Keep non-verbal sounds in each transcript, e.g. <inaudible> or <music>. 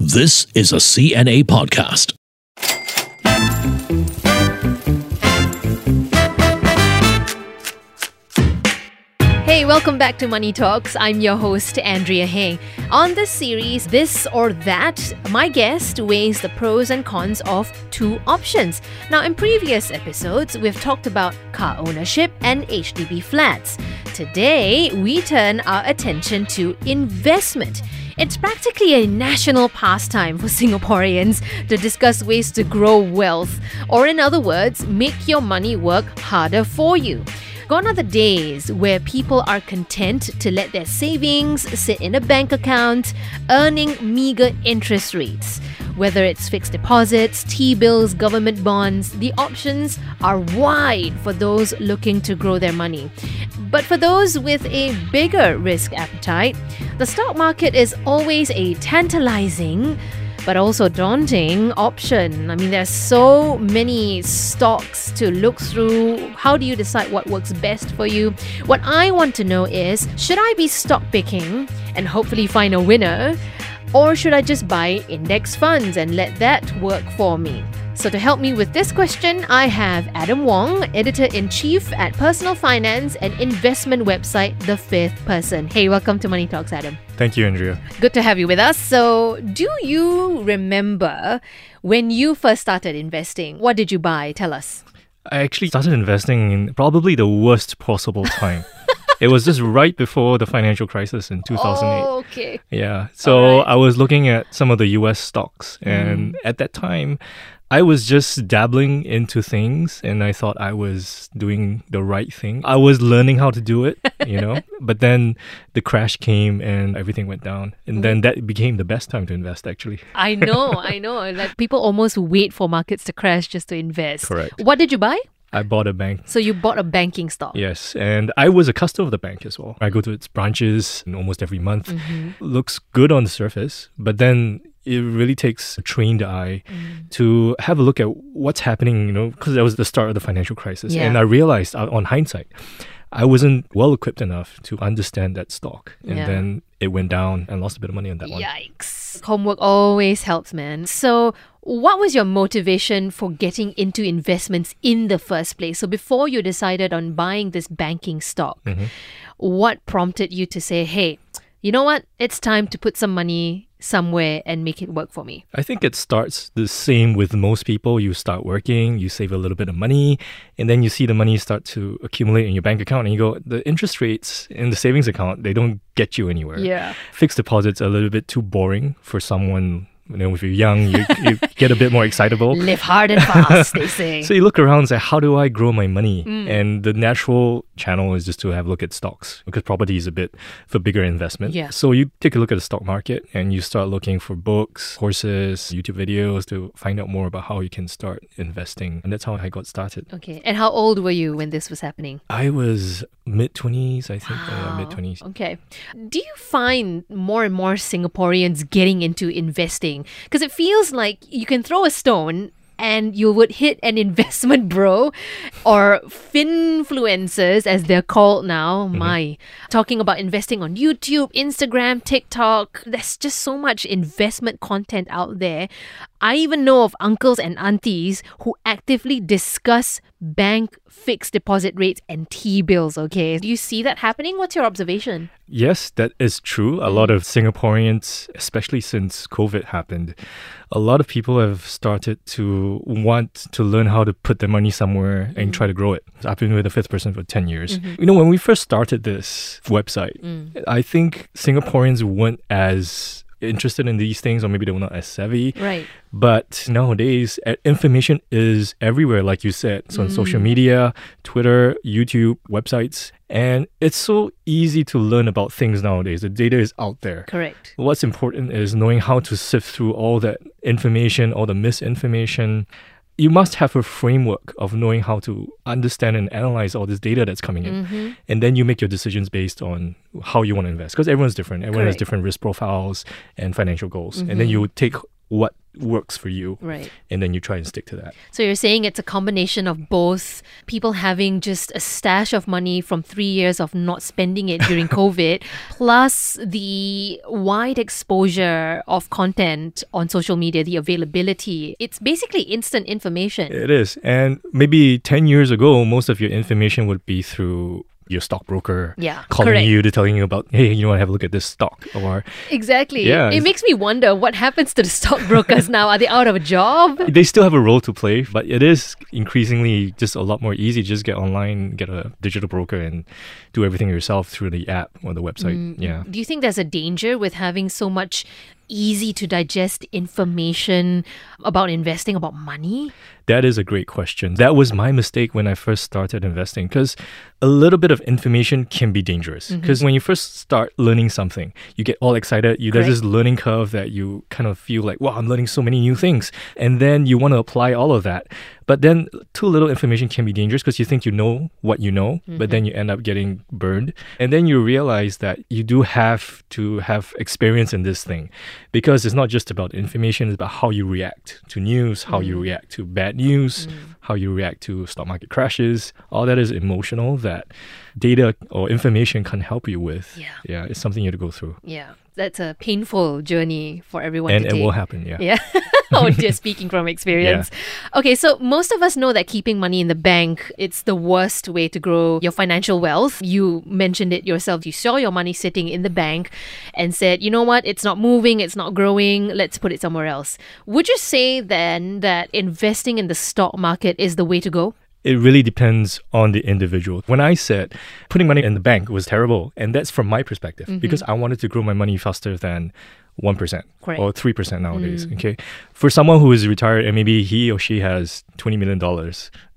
This is a CNA podcast. Hey, welcome back to Money Talks. I'm your host, Andrea Heng. On this series, This or That, my guest weighs the pros and cons of two options. Now, in previous episodes, we've talked about car ownership and HDB flats. Today, we turn our attention to investment. It's practically a national pastime for <laughs> Singaporeans to discuss ways to grow wealth, or in other words, make your money work harder for you. Gone are the days where people are content to let their savings sit in a bank account, earning meager interest rates. Whether it's fixed deposits, T bills, government bonds, the options are wide for those looking to grow their money. But for those with a bigger risk appetite, the stock market is always a tantalizing but also daunting option. I mean, there's so many stocks to look through. How do you decide what works best for you? What I want to know is should I be stock picking and hopefully find a winner? Or should I just buy index funds and let that work for me? So, to help me with this question, I have Adam Wong, editor in chief at personal finance and investment website The Fifth Person. Hey, welcome to Money Talks, Adam. Thank you, Andrea. Good to have you with us. So, do you remember when you first started investing? What did you buy? Tell us. I actually started investing in probably the worst possible time. <laughs> it was just right before the financial crisis in 2008. Oh, okay. Yeah. So Alright. I was looking at some of the US stocks, mm. and at that time, I was just dabbling into things and I thought I was doing the right thing. I was learning how to do it, you know, <laughs> but then the crash came and everything went down. And then that became the best time to invest, actually. I know, <laughs> I know. Like people almost wait for markets to crash just to invest. Correct. What did you buy? I bought a bank So you bought a banking stock. Yes, and I was a customer of the bank as well. I go to its branches almost every month. Looks good on the surface, but then it really takes a trained eye to have a look at what's happening, you know, because that was the start of the financial crisis. Yeah. And I realized uh, on hindsight, I wasn't well equipped enough to understand that stock. And Yeah. then it went down and lost a bit of money on that one. Yikes. Homework always helps, man. So, what was your motivation for getting into investments in the first place? So, before you decided on buying this banking stock, Mm-hmm. what prompted you to say, hey, you know what? It's time to put some money somewhere and make it work for me? I think it starts the same with most people. You start working, you save a little bit of money, and then you see the money start to accumulate in your bank account, and you go, the interest rates in the savings account, they don't get you anywhere. Yeah. Fixed deposits are a little bit too boring for someone. You know, if you're young, you, you <laughs> get a bit more excitable. Live hard and fast, they <laughs> say. So you look around and say, how do I grow my money? Mm. And the natural channel is just to have a look at stocks because property is a bit for bigger investment. Yeah. So you take a look at the stock market and you start looking for books, courses, YouTube videos to find out more about how you can start investing. And that's how I got started. okay. And how old were you when this was happening? I was mid 20s, I think. Uh, mid 20s. Okay. Do you find more and more Singaporeans getting into investing? Because it feels like you can throw a stone and you would hit an <laughs> investment bro or finfluencers as they're called now. Mm-hmm. My talking about investing on youtube instagram tiktok. There's just so much investment content out there i even know of uncles and aunties who actively discuss bank fixed deposit rates and t-bills okay do you see that happening what's your observation Yes, that is true. A lot of Singaporeans, especially since COVID happened, a lot of people have started to want to learn how to put their money somewhere and mm. try to grow it. I've been with the fifth person for 10 years. Mm-hmm. You know, when we first started this website, mm. I think Singaporeans weren't as interested in these things or maybe they were not as savvy. right But nowadays, information is everywhere, like you said. So on social mm. media, Twitter, YouTube, websites. And it's so easy to learn about things nowadays. The data is out there. correct What's important is knowing how to sift through all that information, all the misinformation. You must have a framework of knowing how to understand and analyze all this data that's coming in. Mm-hmm. And then you make your decisions based on how you want to invest. Because everyone's different. Everyone has different risk profiles and financial goals. And then you take what works for you. Right. And then you try and stick to that. So you're saying it's a combination of both people having just a stash of money from three years of not spending it during <laughs> COVID, plus the wide exposure of content on social media, the availability. It's basically instant information. It is. And maybe 10 years ago, most of your information would be through your stockbroker Yeah, calling correct. you to telling you about, hey, you want to have a look at this stock or Exactly. Yeah, It makes me wonder what happens to the stockbrokers now. Are they out of a job? <laughs> they still have a role to play, but it is increasingly just a lot more easy. Just get online, get a digital broker, and do everything yourself through the app or the website. Mm-hmm. Yeah. Do you think there's a danger with having so much easy to digest information about investing, about money? That is a great question. That was my mistake when I first started investing because a little bit of information can be dangerous. Mm-hmm. Because when you first start learning something, you get all excited. You there's this learning curve that you kind of feel like, wow, I'm learning so many new things, and then you want to apply all of that. But then too little information can be dangerous because you think you know what you know, but then mm-hmm. you end up getting burned, and then you realize that you do have to have experience in this thing because it's not just about information; it's about how you react to news, how you mm-hmm. react to bad news, mm. how you react to stock market crashes. All that is emotional that data or information can help you with. Yeah. yeah, it's something you have to go through, Yeah, that's a painful journey for everyone and to it take. will happen. Yeah. Yeah. <laughs> <laughs> oh, just speaking from experience. Okay, so most of us know that keeping money in the bank, it's the worst way to grow your financial wealth. You mentioned it yourself. You saw your money sitting in the bank and said, "You know what? It's not moving, it's not growing. Let's put it somewhere else." Would you say then that investing in the stock market is the way to go? It really depends on the individual. When I said putting money in the bank was terrible, and that's from my perspective mm-hmm. because I wanted to grow my money faster than 1% Correct. or 3% nowadays. Mm. Okay. For someone who is retired and maybe he or she has $20 million,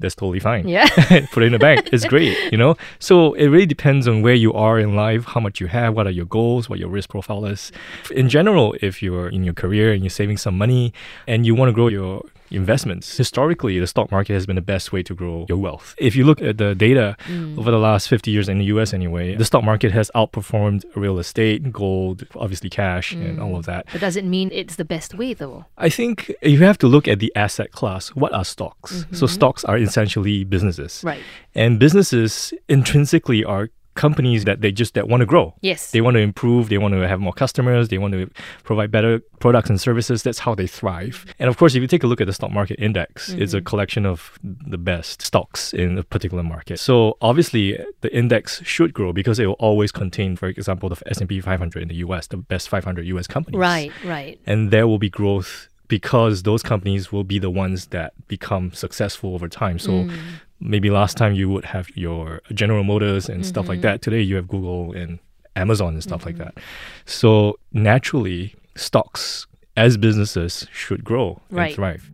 that's totally fine. Yeah. <laughs> Put it in the bank. It's great, you know? So it really depends on where you are in life, how much you have, what are your goals, what your risk profile is. In general, if you're in your career and you're saving some money and you want to grow your investments, historically, the stock market has been the best way to grow your wealth. If you look at the data mm. over the last 50 years in the US anyway, the stock market has outperformed real estate, gold, obviously cash, and mm. all of that. But does it mean it's the best way though? I think you have to look at the asset class. What are stocks? So mm-hmm. stocks are essentially businesses. Right. And businesses intrinsically are companies that they just that want to grow. Yes. They want to improve, they want to have more customers, they want to provide better products and services. That's how they thrive. And of course, if you take a look at the stock market index, it's a mm-hmm. collection of the best stocks in a particular market. So obviously, the index should grow because it will always contain, for example, the S&P 500 in the US, the best 500 US companies Right, right. and there will be growth because those companies will be the ones that become successful over time. So mm. Maybe last time you would have your General Motors and stuff like mm-hmm. that. Today you have Google and Amazon and stuff like mm-hmm. that. So naturally, stocks as businesses should grow Right. and thrive.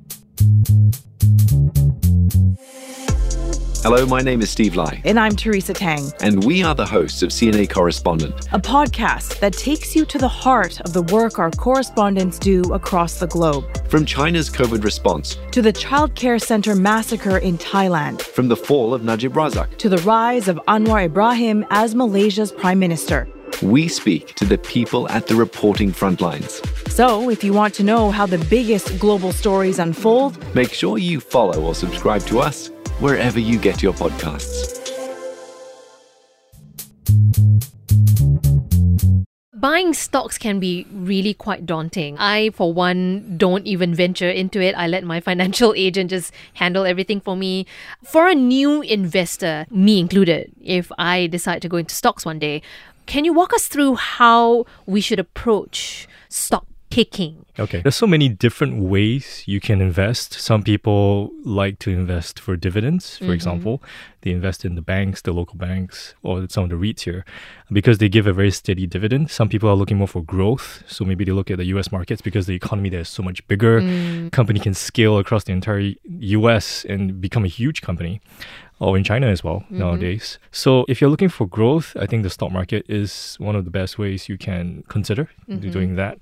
Hello, my name is Steve Lai, And I'm Teresa Tang, and we are the hosts of CNA Correspondent. a podcast that takes you to the heart of the work our correspondents do across the globe. From China's COVID response, To the Child Care Center massacre in Thailand, from the fall of Najib Razak, to the rise of Anwar Ibrahim as Malaysia's Prime Minister. we speak to the people at the reporting front lines. So, if you want to know how the biggest global stories unfold, Make sure you follow or subscribe to us wherever you get your podcasts. Buying stocks can be really quite daunting. I, for one, don't even venture into it. I let my <laughs> financial agent just handle everything for me. For a new investor, me included, if I decide to go into stocks one day, can you walk us through how we should approach stock picking? Okay. There's so many different ways you can invest. Some people like to invest for dividends, for mm-hmm. example. They invest in the banks, the local banks, or some of the REITs here because they give a very steady dividend. Some people are looking more for growth. So maybe they look at the US markets because the economy there is so much bigger. Mm. Company can scale across the entire US and become a huge company. Or in China as well mm-hmm. nowadays. So if you're looking for growth, I think the stock market is one of the best ways you can consider mm-hmm. doing that.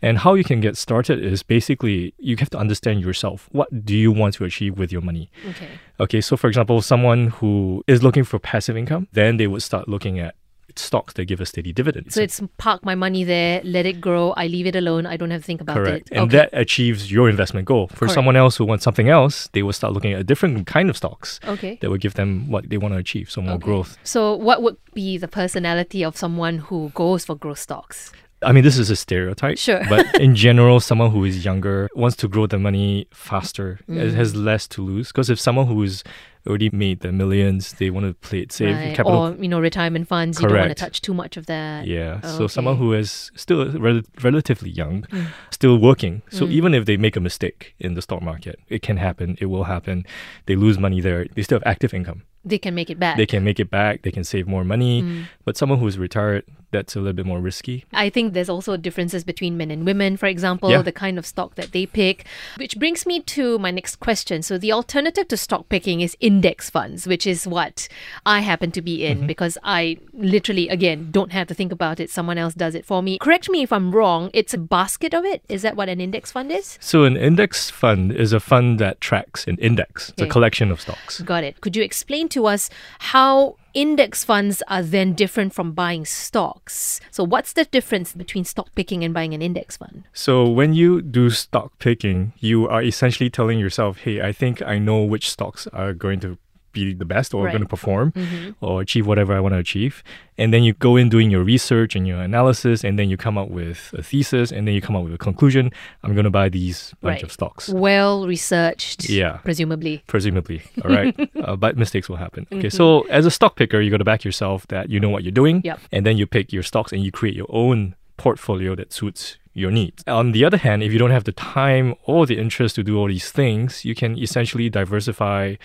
And how you can get started is basically you have to understand yourself. What do you want to achieve with your money? Okay. Okay, so for example, someone who is looking for passive income, then they would start looking at stocks that give a steady dividend. So it's park my money there, let it grow. I leave it alone. I don't have to think about Correct. it. And Okay. that achieves your investment goal. For Correct. someone else who wants something else, they will start looking at a different kind of stocks Okay. that will give them what they want to achieve, so more Okay. growth. So, what would be the personality of someone who goes for growth stocks? I mean, this is a stereotype. Sure. But <laughs> in general, someone who is younger wants to grow their money faster, Mm. has- has less to lose. Because if someone who's already made the millions, they want to play it safe. right? Capital Or you know, retirement funds. You don't want to touch too much of that. Yeah. So someone who is still rel- relatively young, Mm. still working. So even if they make a mistake in the stock market, it can happen. It will happen. They lose money there. They still have active income. They can make it back. They can make it back. They can save more money. Mm. But someone who's retired, that's a little bit more risky. I think there's also differences between men and women, for example, Yeah. the kind of stock that they pick. Which brings me to my next question. So, the alternative to stock picking is index funds, which is what I happen to be in because I literally, again, don't have to think about it. Someone else does it for me. Correct me if I'm wrong. It's a basket of it. Is that what an index fund is? So an index fund is a fund that tracks an index. It's a collection of stocks. Got it. Could you explain to us how index funds are then different from buying stocks? So, what's the difference between stock picking and buying an index fund? So when you do stock picking, you are essentially telling yourself, "Hey, I think I know which stocks are going to be the best or Right. going to perform or achieve whatever I want to achieve." And then you go in doing your research and your analysis and then you come up with a thesis and then you come up with a conclusion, I'm going to buy these bunch Right. of stocks. Well researched, Yeah. presumably. presumably. <laughs> All right. uh, but mistakes will happen. Okay. So as a stock picker, you got to back yourself that you know what you're doing. Yep. And then you pick your stocks and you create your own portfolio that suits your needs. On the other hand, if you don't have the time or the interest to do all these things, you can essentially diversify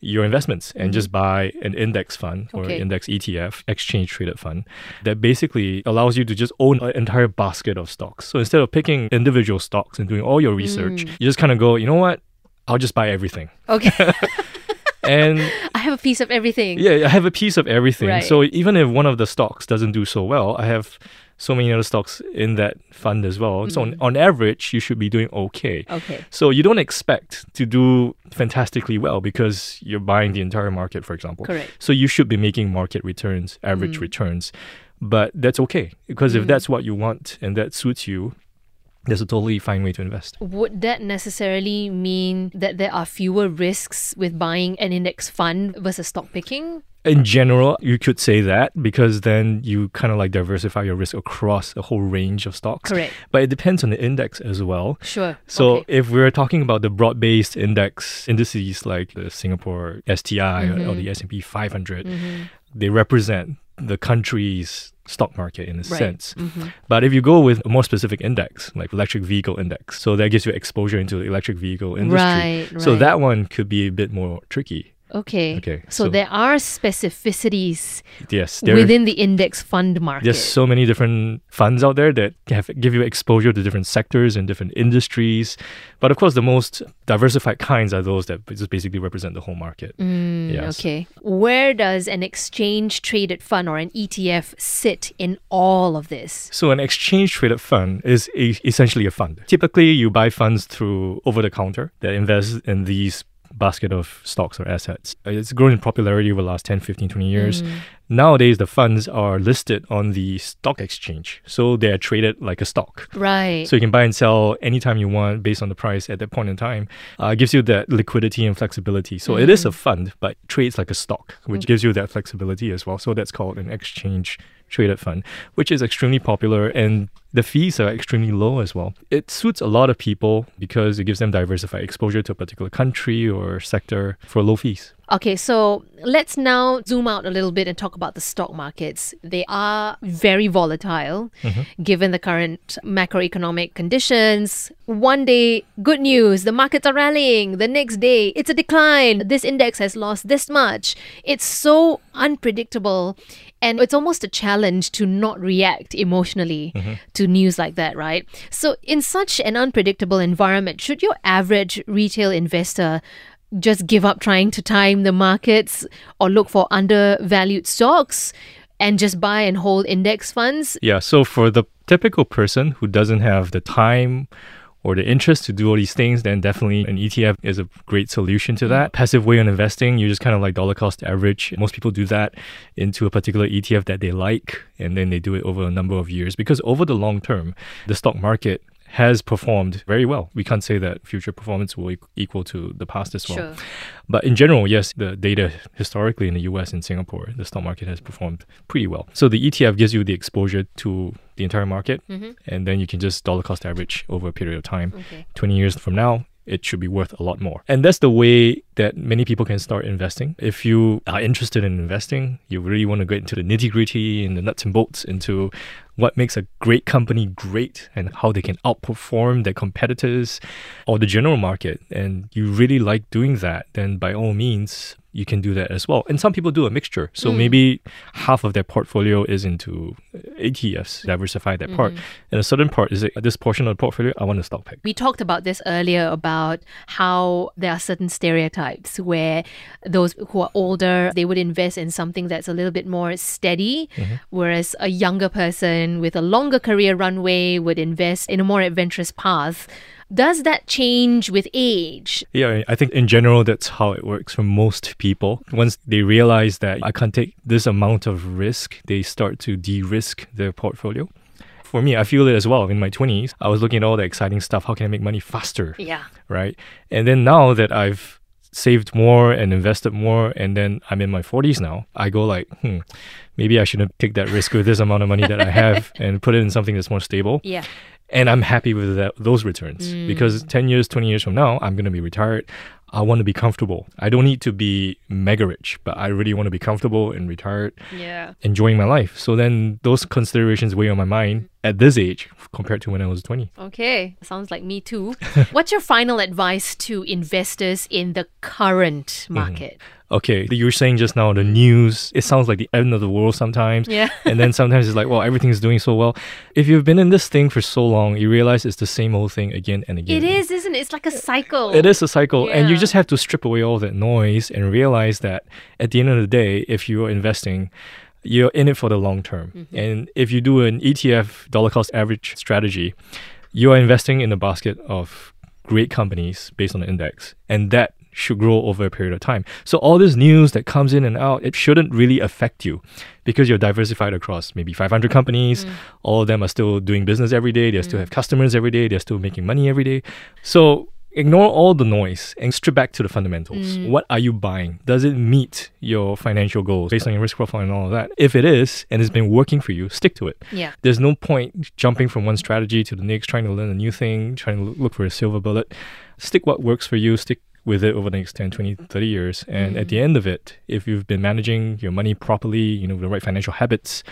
your investments and mm-hmm. just buy an index fund or Okay. index ETF, exchange traded fund, that basically allows you to just own an entire basket of stocks. So instead of picking individual stocks and doing all your research, mm. you just kind of go, you know what? I'll just buy everything. Okay. <laughs> <laughs> And <laughs> I have a piece of everything. yeah, I have a piece of everything. Right. So even if one of the stocks doesn't do so well, I have so many other stocks in that fund as well. So on, on average, you should be doing okay. Mm. Okay. So you don't expect to do fantastically well because you're buying the entire market, for example. Correct. So you should be making market returns, average Mm. returns. But that's okay because if that's what you want and that suits you, there's a totally fine way to invest. Would that necessarily mean that there are fewer risks with buying an index fund versus stock picking? In general, you could say that because then you kind of like diversify your risk across a whole range of stocks. Correct. But it depends on the index as well. Sure. So Okay. if we're talking about the broad-based index indices like the Singapore STI Mm-hmm. or the S&P 500, they represent the country's stock market in a Right. sense. Mm-hmm. But if you go with a more specific index, like electric vehicle index, so that gives you exposure into the electric vehicle industry. Right, So right. that one could be a bit more tricky. Okay. Okay, So, so- there are specificities Yes, there, within the index fund market. there's so many different funds out there that have give you exposure to different sectors and different industries. But of course, the most diversified kinds are those that just basically represent the whole market. Mm, Yes. Okay. Where does an exchange traded fund or an ETF sit in all of this? So an exchange traded fund is a, essentially a fund. Typically, you buy funds through over the counter that invest in these basket of stocks or assets. Uh, It's grown in popularity over the last 10, 15, 20 years. Nowadays, the funds are listed on the stock exchange. So they are traded like a stock. Right. So you can buy and sell anytime you want based on the price at that point in time. Uh, it gives you that liquidity and flexibility. So it is a fund, but trades like a stock, which gives you that flexibility as well. So that's called an exchange traded fund, which is extremely popular and the fees are extremely low as well. It suits a lot of people because it gives them diversified exposure to a particular country or sector for low fees. Okay, so let's now zoom out a little bit and talk about the stock markets. They are very volatile mm-hmm. given the current macroeconomic conditions. One day, good news, the markets are rallying. The next day, it's a decline. This index has lost this much. It's so unpredictable. And it's almost a challenge to not react emotionally mm-hmm. to news like that, right? So, in such an unpredictable environment, should your average retail investor just give up trying to time the markets or look for undervalued stocks and just buy and hold index funds? Yeah, so for the typical person who doesn't have the time or the interest to do all these things, then definitely an ETF is a great solution to that. Passive way of investing, you just kind of like dollar cost average. Most people do that into a particular ETF that they like, and then they do it over a number of years because over the long term, the stock market has performed very well. We can't say that future performance will e- equal to the past as well. Sure. But in general, yes, the data historically in the US and Singapore, the stock market has performed pretty well. So the ETF gives you the exposure to the entire market, mm-hmm. and then you can just dollar cost average over a period of time. Okay. 20 years from now, it should be worth a lot more. And that's the way that many people can start investing. If you are interested in investing, you really want to get into the nitty gritty and the nuts and bolts into what makes a great company great and how they can outperform their competitors or the general market, and you really like doing that, then by all means, you can do that as well. And some people do a mixture. So mm. maybe half of their portfolio is into ETFs, diversify that part. Mm-hmm. And a certain part is like, this portion of the portfolio, I want to stock pick. We talked about this earlier about how there are certain stereotypes where those who are older they would invest in something that's a little bit more steady, mm-hmm. whereas a younger person with a longer career runway would invest in a more adventurous path. Does that change with age? Yeah, I think in general, that's how it works for most people. Once they realize that I can't take this amount of risk, they start to de risk their portfolio. For me, I feel it as well. In my 20s, I was looking at all the exciting stuff. How can I make money faster? Yeah. Right. And then now that I've saved more and invested more, and then I'm in my 40s now, I go like, hmm, maybe I shouldn't take that risk with this amount of money that I have <laughs> and put it in something that's more stable Yeah. And I'm happy with that, those returns mm. because 10 years, 20 years from now, I'm going to be retired. I want to be comfortable. I don't need to be mega rich, but I really want to be comfortable and retired, Yeah. enjoying my life. So then those considerations weigh on my mind mm-hmm. at this age compared to when I was 20. Okay, sounds like me too. <laughs> What's your final advice to investors in the current mm-hmm. market? Okay, you were saying just now the news, it sounds like the end of the world sometimes. Yeah. <laughs> and then sometimes it's like, well, everything's doing so well. If you've been in this thing for so long, you realize it's the same old thing again and again. It is, isn't it? It's like a cycle. It is a cycle, and you just have to strip away all that noise and realize that at the end of the day, if you're investing, you're in it for the long term. Mm-hmm. And if you do an ETF dollar cost average strategy, you are investing in a basket of great companies based on the index, and that should grow over a period of time. So all this news that comes in and out, it shouldn't really affect you because you're diversified across maybe 500 companies. Mm. All of them are still doing business every day. They still mm. have customers every day. They're still making money every day. So ignore all the noise and strip back to the fundamentals. Mm. What are you buying? Does it meet your financial goals based on your risk profile and all of that? If it is and it's been working for you, stick to it. Yeah. There's no point jumping from one strategy to the next, trying to learn a new thing, trying to look for a silver bullet. Stick what works for you, stick with it over the next 10, 20, 30 years. And at the mm-hmm. end of it, if you've been managing your money properly, you know, the right financial habits,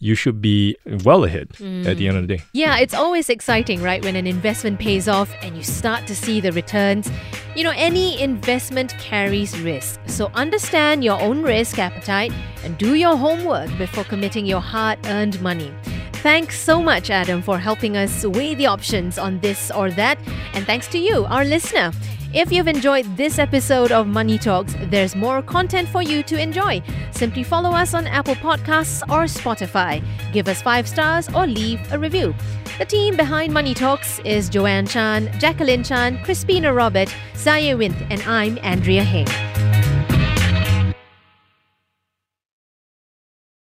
you should be well ahead at the end of the day. Mm. Yeah, it's always exciting, right? When an investment pays off and you start to see the returns. You know, any investment carries risk. So understand your own risk appetite and do your homework before committing your hard earned money. Thanks so much, Adam, for helping us weigh the options on this or that. And thanks to you, our listener. If you've enjoyed this episode of Money Talks, there's more content for you to enjoy. Simply follow us on Apple Podcasts or Spotify. Give us five stars or leave a review. The team behind Money Talks is Joanne Chan, Jacqueline Chan, Crispina Robert, Zaya Winth, and I'm Andrea Heng.